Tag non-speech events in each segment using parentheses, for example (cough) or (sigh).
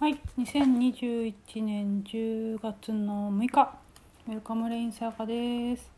はい、2021年10月の6日、ウェルカムレインさやかです。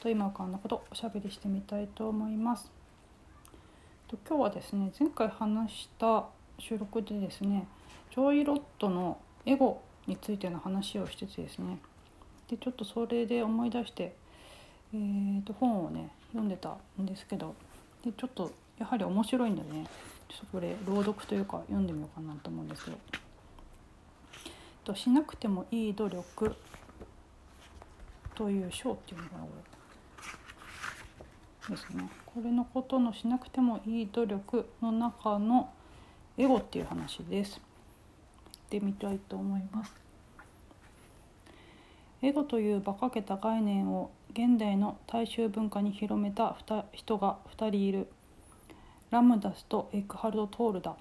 と今浮かんだことおしゃべりしてみたいと思います。と今日はですね、前回話した収録でですね、ジョイ・ロットのエゴについての話をしててですね、でちょっとそれで思い出して、えー、と本をね読んでたんですけど、でちょっとやはり面白いんでね、ちょっとこれ朗読というか読んでみようかなと思うんですけど。としなくてもいい努力という章っていうのかなこれですね。これのことのしなくてもいい努力の中のエゴっていう話です。でみたいと思います。エゴという馬鹿げた概念を現代の大衆文化に広めた人が2人いる。ラムダスとエクハルド・トールだ。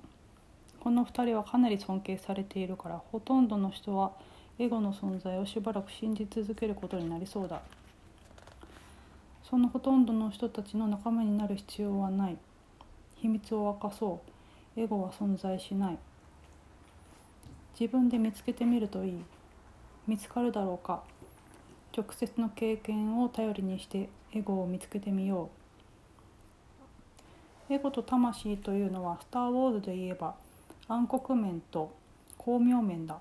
この2人はかなり尊敬されているからほとんどの人はエゴの存在をしばらく信じ続けることになりそうだ。そのほとんどの人たちの仲間になる必要はない。秘密を明かそう。エゴは存在しない。自分で見つけてみるといい。見つかるだろうか。直接の経験を頼りにしてエゴを見つけてみよう。エゴと魂というのは「スター・ウォーズ」で言えば「暗黒面と光明面だ。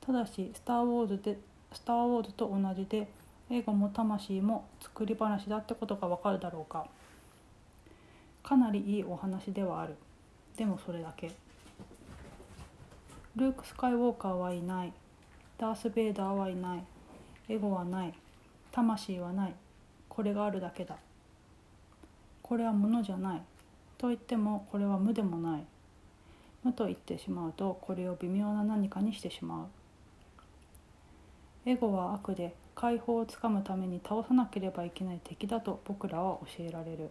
ただしスター・ウォーズでスター・ウォーズと同じで映画も魂も作り話だってことがわかるだろうか。かなりいいお話ではある。でもそれだけ。ルーク・スカイウォーカーはいない。ダース・ベイダーはいない。エゴはない。魂はない。これがあるだけだ。これは物じゃない。と言ってもこれは無でもない。無と言ってしまうとこれを微妙な何かにしてしまう。エゴは悪で解放をつかむために倒さなければいけない敵だと僕らは教えられる。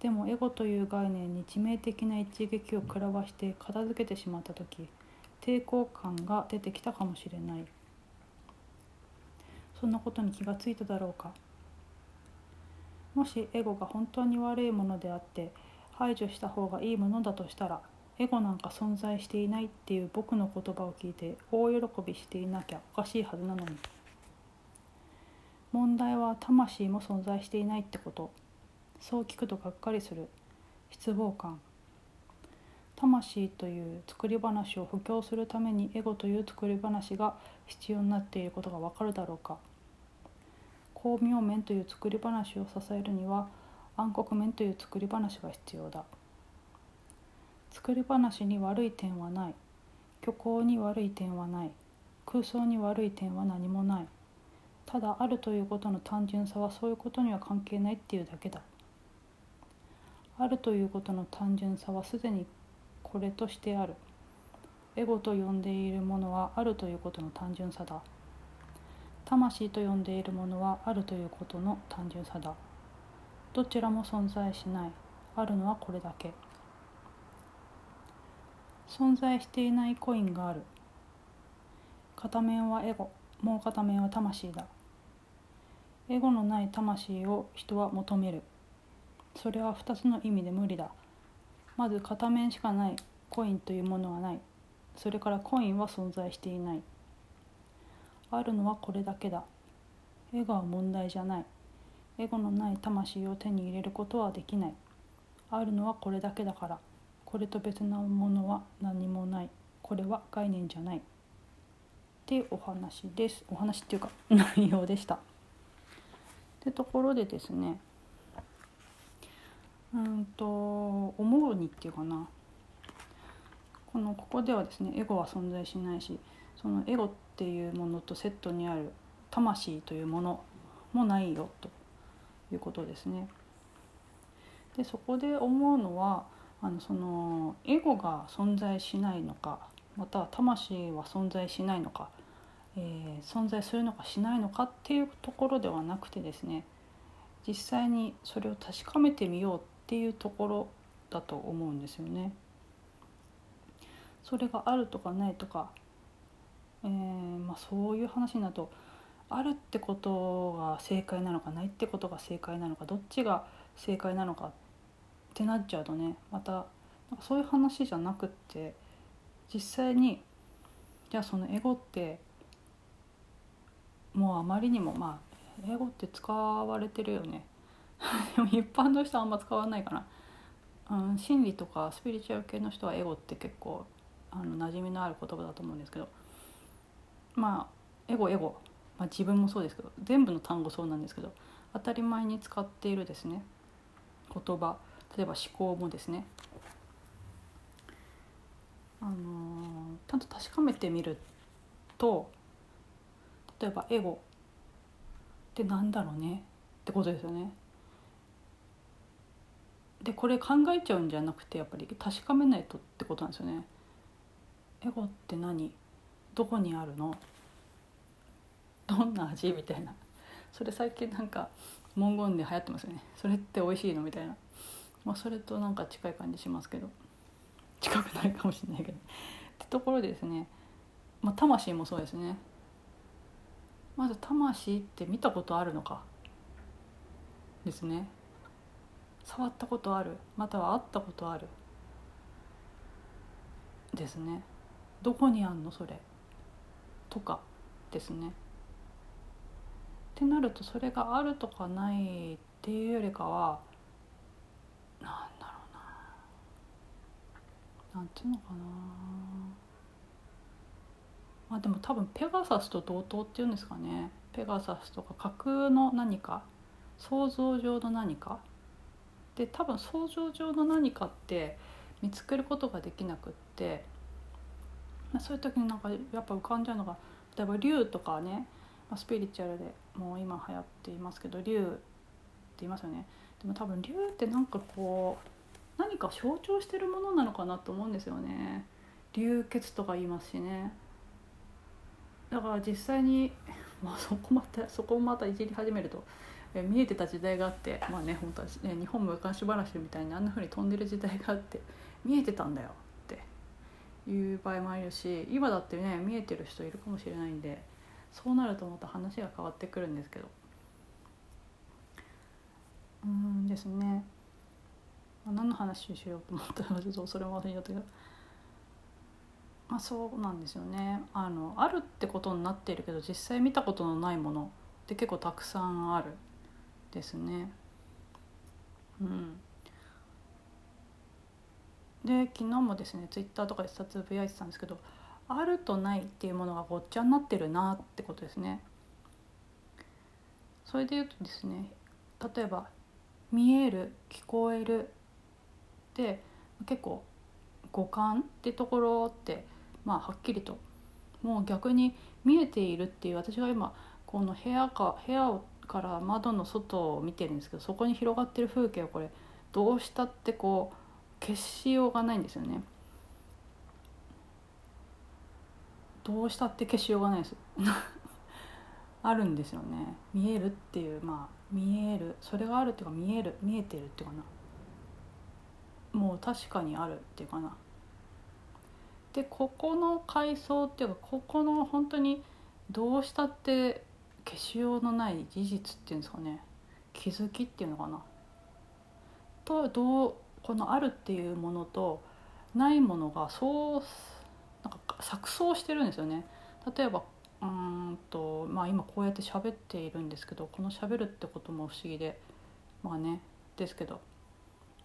でもエゴという概念に致命的な一撃を食らわして片付けてしまった時抵抗感が出てきたかもしれない。そんなことに気がついただろうか。もしエゴが本当に悪いものであって排除した方がいいものだとしたらエゴなんか存在していないっていう僕の言葉を聞いて大喜びしていなきゃおかしいはずなのに。問題は魂も存在していないってこと。そう聞くとがっかりする。失望感。魂という作り話を布教するためにエゴという作り話が必要になっていることがわかるだろうか。光明面という作り話を支えるには暗黒面という作り話が必要だ。作り話に悪い点はない。虚構に悪い点はない。空想に悪い点は何もない。ただあるということの単純さはそういうことには関係ないっていうだけだ。あるということの単純さはすでにこれとしてある。エゴと呼んでいるものはあるということの単純さだ。魂と呼んでいるものはあるということの単純さだ。どちらも存在しない。あるのはこれだけ。存在していないコインがある。片面はエゴもう片面は魂だ。エゴのない魂を人は求める。それは2つの意味で無理だ。まず片面しかないコインというものはない。それからコインは存在していない。あるのはこれだけだ。エゴは問題じゃない。エゴのない魂を手に入れることはできない。あるのはこれだけだから。これと別なものは何もないこれは概念じゃないっていうお話ですお話っていうか (laughs) 内容でした。ってところでですねうんと思うにっていうかなこのここではですねエゴは存在しないしそのエゴっていうものとセットにある魂というものもないよということですね。でそこで思うのはあのそのエゴが存在しないのかまたは魂は存在しないのか、えー、存在するのかしないのかっていうところではなくてですね実際にそれを確かめてみようっていうところだと思うんですよね。それがあるとかないとか、えー、まあ、そういう話になるとあるってことが正解なのかないってことが正解なのかどっちが正解なのかっってなっちゃうとねまたなんかそういう話じゃなくって実際にじゃあそのエゴってもうあまりにもまあエゴって使われてるよね。(laughs) でも一般の人はあんま使わないかな、うん、心理とかスピリチュアル系の人はエゴって結構あの馴染みのある言葉だと思うんですけど。まあエゴエゴ、まあ、自分もそうですけど全部の単語そうなんですけど当たり前に使っているですね。言葉。例えば思考もですね。あの、ちゃんと確かめてみると例えばエゴ。ってなんだろうね。ってことですよね。でこれ考えちゃうんじゃなくてやっぱり確かめないとってことなんですよね。エゴって何？どこにあるの？どんな味？みたいな。それ最近なんか文言で流行ってますよね。それって美味しいの？みたいな、まあ、それとなんか近い感じしますけど。近くないかもしれないけど。ってところでですね、まあ、魂もそうですね。まず魂って見たことあるのか。ですね。触ったことある。または会ったことある。ですね。どこにあんのそれ。とかですね。ってなるとそれがあるとかないっていうよりかはなんだろうなんていうのかな。まあでも多分ペガサスと同等っていうんですかね。ペガサスとか架空の何か。想像上の何か。で多分想像上の何かって見つけることができなくって。そういう時になんかやっぱ浮かんじゃうのが例えば竜とかね、まあ、スピリチュアルでもう今流行っていますけど竜って言いますよね。でも多分竜ってなんかこう何か象徴してるものなのかなと思うんですよね。流血とか言いますしね。だから実際に、まあ、そこまたそこをまたいじり始めるとえ見えてた時代があってまあね本当は、ね、日本昔話みたいにあんな風に飛んでる時代があって見えてたんだよっていう場合もあるし今だってね見えてる人いるかもしれないんでそうなるとまた話が変わってくるんですけど。うんですね、何の話しようと思ったらちょっとそれも忘れちゃったけど。まあ、そうなんですよねあのあるってことになっているけど実際見たことのないものって結構たくさんあるですね。うん、で昨日もですねツイッターとかでつぶやいてたんですけどあるとないっていうものがごっちゃになってるなってことですね。それで言うとですね例えば見える聞こえるで結構五感ってところってまあはっきりともう逆に見えているっていう私が今この部屋か部屋から窓の外を見てるんですけどそこに広がってる風景をこれどうしたってこう消しようがないんですよね。どうしたって消しようがないです。(laughs) あるんですよね。見えるっていうまあ見える。それがあるっていうか見える見えてるっていうかな。もう確かにあるっていうかな。でここの階層っていうかここの本当にどうしたって消しようのない事実っていうんですかね。気づきっていうのかな。とどうこのあるっていうものとないものがそうなんか錯綜してるんですよね。例えばうんとまあ今こうやって喋っているんですけどこの喋るってことも不思議でまあねですけど、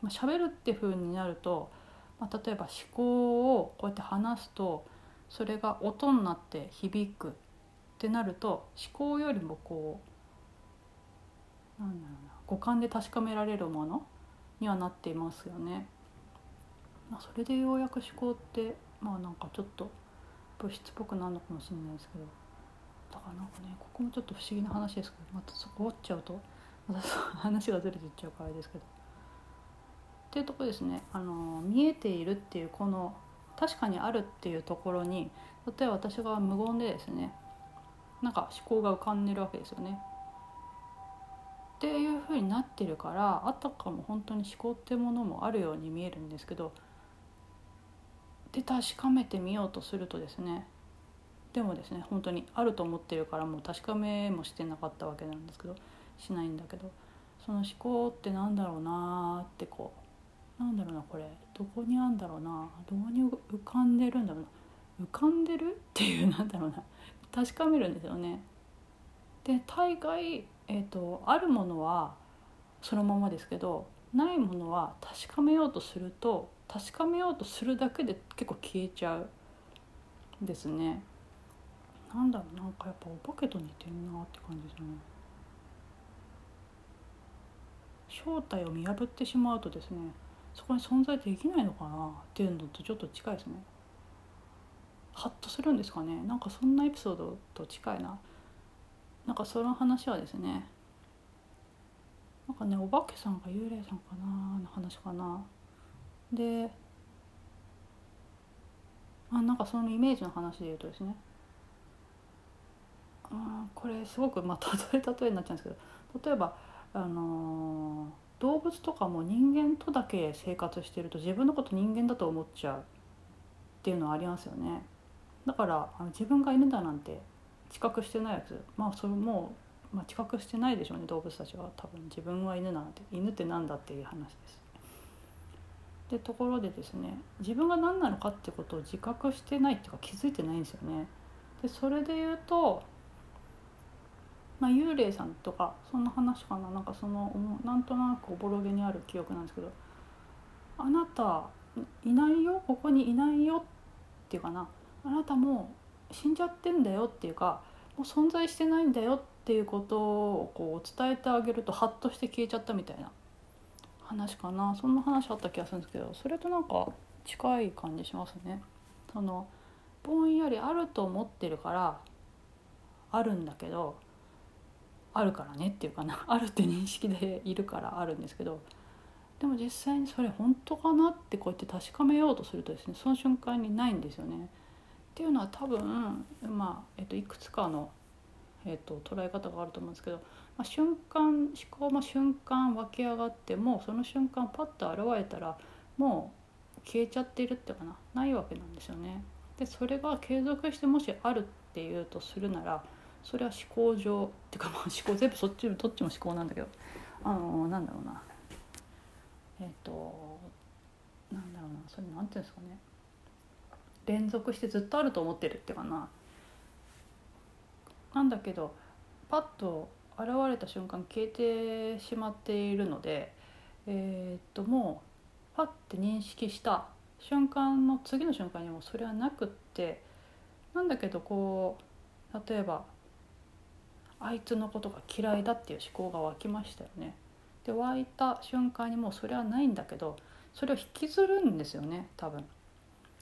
まあ、喋るって風になるとまあ、例えば思考をこうやって話すとそれが音になって響くってなると思考よりもこうなんだろうな五感で確かめられるものにはなっていますよね。まあ、それでようやく思考ってまあなんかちょっと物質っぽくなるのかもしれないですけどだからなんかねここもちょっと不思議な話ですけどまたそこ折っちゃうとまた話がずれていっちゃうからあれですけど。っていうとこですねあの見えているっていうこの確かにあるっていうところに例えば私が無言でですねなんか思考が浮かんでるわけですよね。っていうふうになってるからあたかも本当に思考ってものもあるように見えるんですけどで確かめてみようとするとですねでもですね本当にあると思ってるからもう確かめもしてなかったわけなんですけどしないんだけどその思考ってなんだろうなってこうなんだろうなこれどこにあんだろうなどこに浮かんでるんだろうな浮かんでるっていうなんだろうな確かめるんですよね。で大概、えーと、あるものはそのままですけどないものは確かめようとすると確かめようとするだけで結構消えちゃうですね。なんだろうなんかやっぱお化けと似てんなって感じですね。正体を見破ってしまうとですねそこに存在できないのかな？っていうのとちょっと近いですね。ハッとするんですかね？なんかそんなエピソードと近いな。なんかその話はですね。なんかねお化けさんか幽霊さんかなの話かな。であなんかそのイメージの話で言うとですね。あこれすごくまあ (laughs) 例え例えになっちゃうんですけど。例えばあのー、動物とかも人間とだけ生活してると自分のこと人間だと思っちゃうっていうのはありますよね。だからあの自分が犬だなんて知覚してないやつまあそれもう、まあ、知覚してないでしょうね動物たちは多分自分は犬なんて犬って何だっていう話です。でところでですね自分が何なのかってことを自覚してないっていうか気づいてないんですよね。でそれで言うと、まあ、幽霊さんとかそんな話かな。なんかそのなんとなくおぼろげにある記憶なんですけど「あなたいないよ？ここにいないよ」っていうかな。あなたもう死んじゃってんだよっていうかもう存在してないんだよっていうことをこう伝えてあげるとハッとして消えちゃったみたいな。話かな。そんな話あった気がするんですけどそれとなんか近い感じしますね。そのぼんやりあると思ってるからあるんだけどあるからねっていうかなあるって認識でいるからあるんですけどでも実際にそれ本当かなってこうやって確かめようとするとですねその瞬間にないんですよね。っていうのは多分、まあえっと、いくつかの、えっと、捉え方があると思うんですけど、まあ、瞬間思考も瞬間湧き上がってもその瞬間パッと現れたらもう消えちゃっているっていうかなないわけなんですよね。でそれが継続してもしあるっていうとするならそれは思考上っていうかまあ思考全部そっちどっちも思考なんだけど。あのなんだろうな。えっ、となんだろうな。それなんていうんですかね。連続してずっとあると思ってるっていうかな。なんだけどパッと現れた瞬間消えてしまっているのでえー、ともうパッて認識した瞬間の次の瞬間にもそれはなくってなんだけどこう例えばあいつのことが嫌いだっていう思考が湧きましたよね。で湧いた瞬間にもうそれはないんだけどそれを引きずるんですよね多分。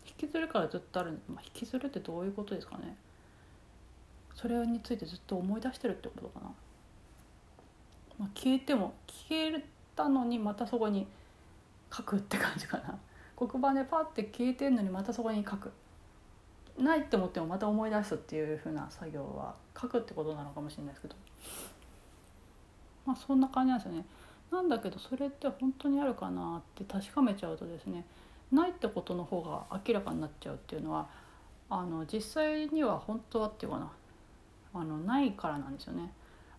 引きずるからずっとある、まあ、引きずるってどういうことですかね。それについてずっと思い出してるってことかな、まあ、消えても消えたのにまたそこに書くって感じかな。黒板でパッて消えてんのにまたそこに書く。ないって思ってもまた思い出すっていう風な作業は書くってことなのかもしれないですけどまあそんな感じなんですよねなんだけどそれって本当にあるかなって確かめちゃうとですねないってことの方が明らかになっちゃうっていうのはあの実際には本当はっていうかなあのないからなんですよね。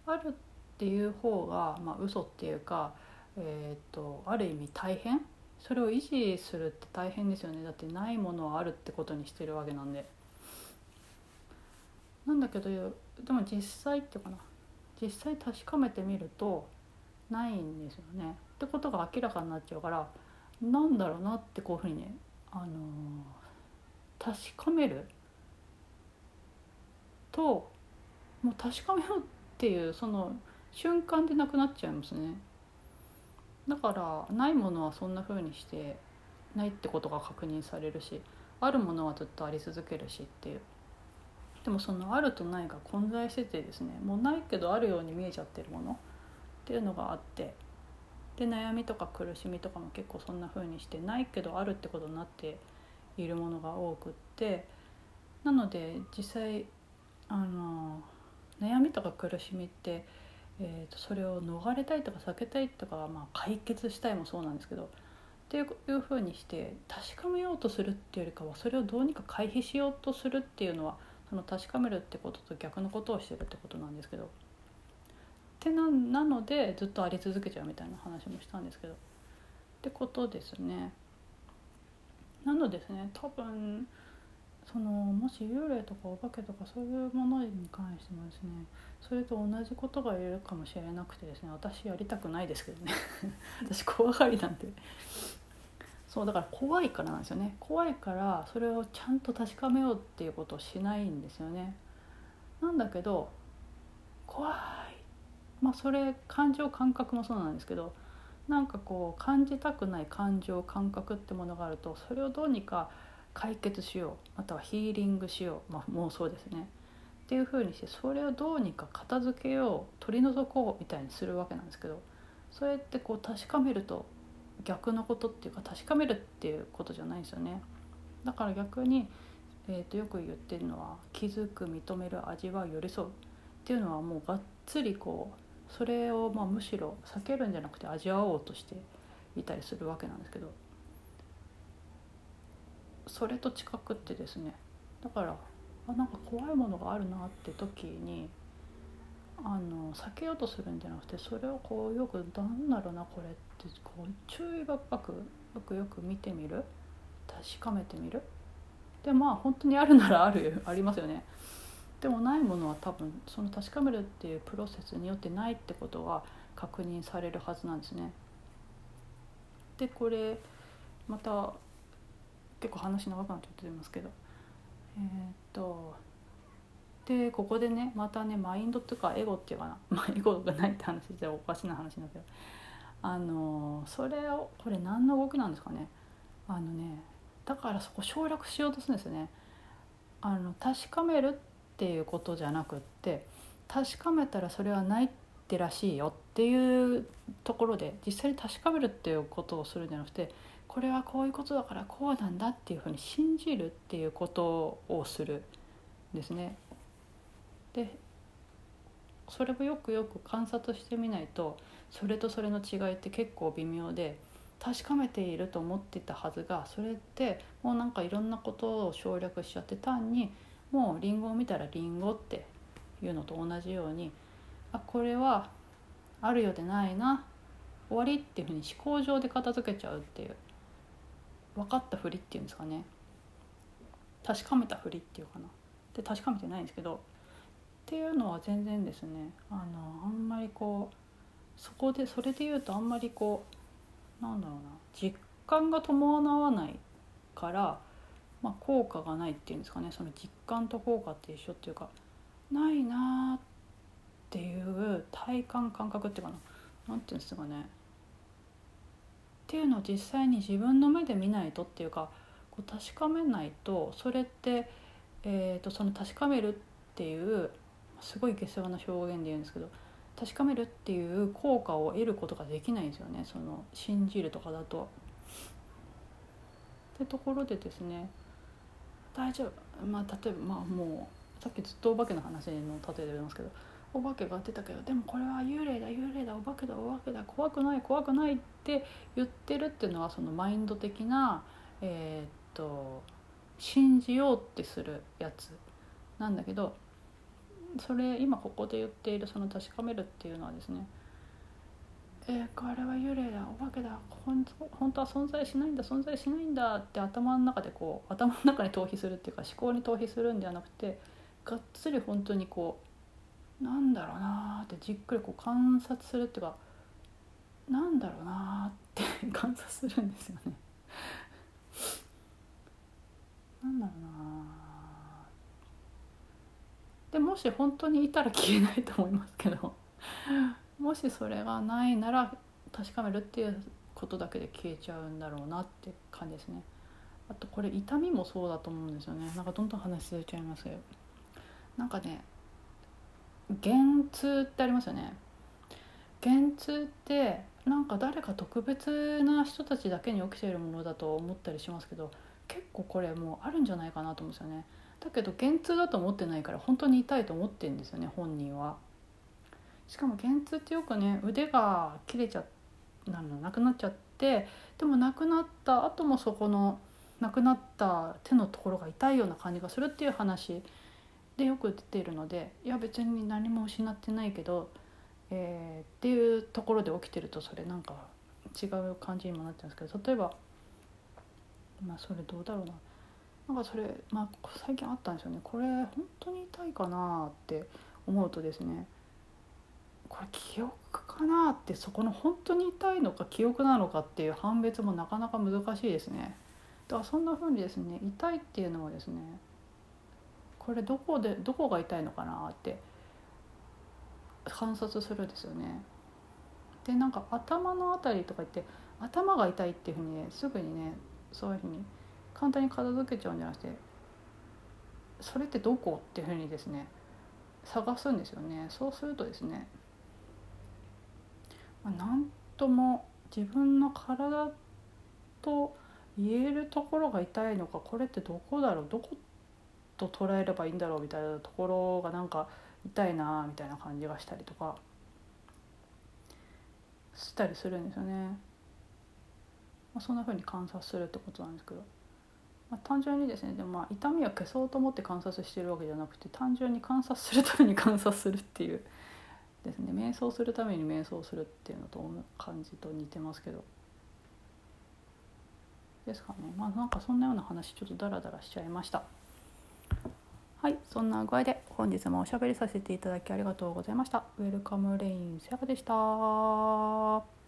あるっていう方が、まあ、嘘っていうか、えーと、ある意味大変それを維持するって大変ですよねだってないものはあるってことにしてるわけなんで。なんだけどでも実際っていうかな実際確かめてみるとないんですよね。ってことが明らかになっちゃうからなんだろうなってこういうふうにね、あのー、確かめるともう確かめようっていうその瞬間でなくなっちゃいますね。だからないものはそんな風にしてないってことが確認されるしあるものはずっとあり続けるしっていう。でもそのあるとないが混在しててですねもうないけどあるように見えちゃってるものっていうのがあってで悩みとか苦しみとかも結構そんな風にしてないけどあるってことになっているものが多くってなので実際あの悩みとか苦しみって、えーと、それを逃れたいとか避けたいとか、まあ、解決したいもそうなんですけどっていうふうにして確かめようとするっていうよりかはそれをどうにか回避しようとするっていうのはその確かめるってことと逆のことをしてるってことなんですけど。ってななのでずっとあり続けちゃうみたいな話もしたんですけどってことですね。なのですね多分そのもし幽霊とかお化けとかそういうものに関してもですねそれと同じことが言えるかもしれなくてですね私やりたくないですけどね。(laughs) 私怖がりなんで。そうだから怖いからなんですよね。怖いからそれをちゃんと確かめようっていうことをしないんですよね。なんだけど怖い。まあそれ感情感覚もそうなんですけどなんかこう感じたくない感情感覚ってものがあるとそれをどうにか解決しようまたはヒーリングしよう、まあ、もうそうですねっていうふうにしてそれをどうにか片付けよう取り除こうみたいにするわけなんですけどそれってこう確かめると逆のことっていうか確かめるっていうことじゃないですよね。だから逆に、えー、とよく言ってるのは気づく認める味わう寄り添うっていうのはもうがっつりこうそれをまあむしろ避けるんじゃなくて味わおうとしていたりするわけなんですけどそれと近くってですね。だからあなんか怖いものがあるなって時にあの避けようとするんじゃなくてそれをこうよく何だろうなこれってこう注意深くよくよく見てみる。確かめてみる。でまあ本当にあるならあるありますよね。でもないものは多分その確かめるっていうプロセスによってないってことが確認されるはずなんですね。でこれまた結構話長くなっちゃってますけど。えー、っとでここでねまたねマインドっていうかエゴっていうかな、(laughs) まあ、エゴがないって話じゃおかしな話なんだけど。あのそれをこれ何の動きなんですかね。あのねだからそこ省略しようとするんですよね。あの確かめるっていうことじゃなくって確かめたらそれはないってらしいよっていうところで実際に確かめるっていうことをするんじゃなくてこれはこういうことだからこうなんだっていうふうに信じるっていうことをするんですね。でそれをよくよく観察してみないとそれとそれの違いって結構微妙で確かめていると思ってたはずがそれってもうなんかいろんなことを省略しちゃって単にもうリンゴを見たらリンゴっていうのと同じようにあこれはあるようでないな終わりっていうふうに思考上で片付けちゃうっていう分かったふりっていうんですかね。確かめたふりっていうかな。で確かめてないんですけど。っていうのは全然ですね。あのあんまりこうそこでそれで言うとあんまりこうなんだろうな。実感が伴わないから、まあ、効果がないっていうんですかね。その実感と効果って一緒っていうかないなっていう体感感覚っていうかな。何ていうんですかね。っていうのを実際に自分の目で見ないとっていうかこう確かめないとそれって、えーと、とその確かめるっていうすごい下世話な表現で言うんですけど確かめるっていう効果を得ることができないんですよねその信じるとかだと。ってところでですね大丈夫まあ例えばまあもうさっきずっとお化けの話の例えで言いますけどお化けが出たけどでもこれは幽霊だ幽霊だお化けだお化けだ怖くない怖くないって言ってるっていうのはそのマインド的なえー、っと信じようってするやつなんだけどそれ今ここで言っているその確かめるっていうのはですねえー、これは幽霊だお化けだ本当は存在しないんだ存在しないんだって頭の中でこう頭の中に逃避するっていうか思考に逃避するんではなくてがっつり本当にこうなんだろうなってじっくりこう観察するっていうかなんだろうなって観察するんですよね。なんだろうなでもし本当にいたら消えないと思いますけどもしそれがないなら確かめるっていうことだけで消えちゃうんだろうなって感じですね。あとこれ痛みもそうだと思うんですよね。なんかどんどん話しちゃいますけど。なんかね幻痛ってありますよね幻痛ってなんか誰か特別な人たちだけに起きているものだと思ったりしますけど結構これもうあるんじゃないかなと思うんですよねだけど幻痛だと思ってないから本当に痛いと思ってんですよね本人は。しかも幻痛ってよくね腕が切れちゃなのなくなっちゃってでもなくなった後もそこのなくなった手のところが痛いような感じがするっていう話でよく出ているのでいや別に何も失ってないけど、えー、っていうところで起きてるとそれなんか違う感じにもなっちゃうんですけど例えばまあそれどうだろうななんかそれ、まあ、最近あったんですよねこれ本当に痛いかなって思うとですねこれ記憶かなってそこの本当に痛いのか記憶なのかっていう判別もなかなか難しいですね。だからそんな風にですね痛いっていうのはですねこれどこでどこが痛いのかなって観察するんですよね。でなんか頭の辺りとか言って頭が痛いっていうふうにねすぐにねそういうふうに簡単に片付けちゃうんじゃなくてそれってどこっていうふうにですね探すんですよね。そうするとですねま何とも自分の体と言えるところが痛いのかこれってどこだろうどこと捉えればいいんだろうみたいなところがなんか痛いなみたいな感じがしたりとか。したりするんですよね。まあ、そんな風に観察するってことなんですけど、まあ、単純にですねでもまあ痛みを消そうと思って観察してるわけじゃなくて単純に観察するために観察するっていうですね。瞑想するために瞑想するっていうのと感じと似てますけど。ですかね。まあなんかそんなような話ちょっとダラダラしちゃいました。はいそんな具合で本日もおしゃべりさせていただきありがとうございました。ウェルカムレインセラでした。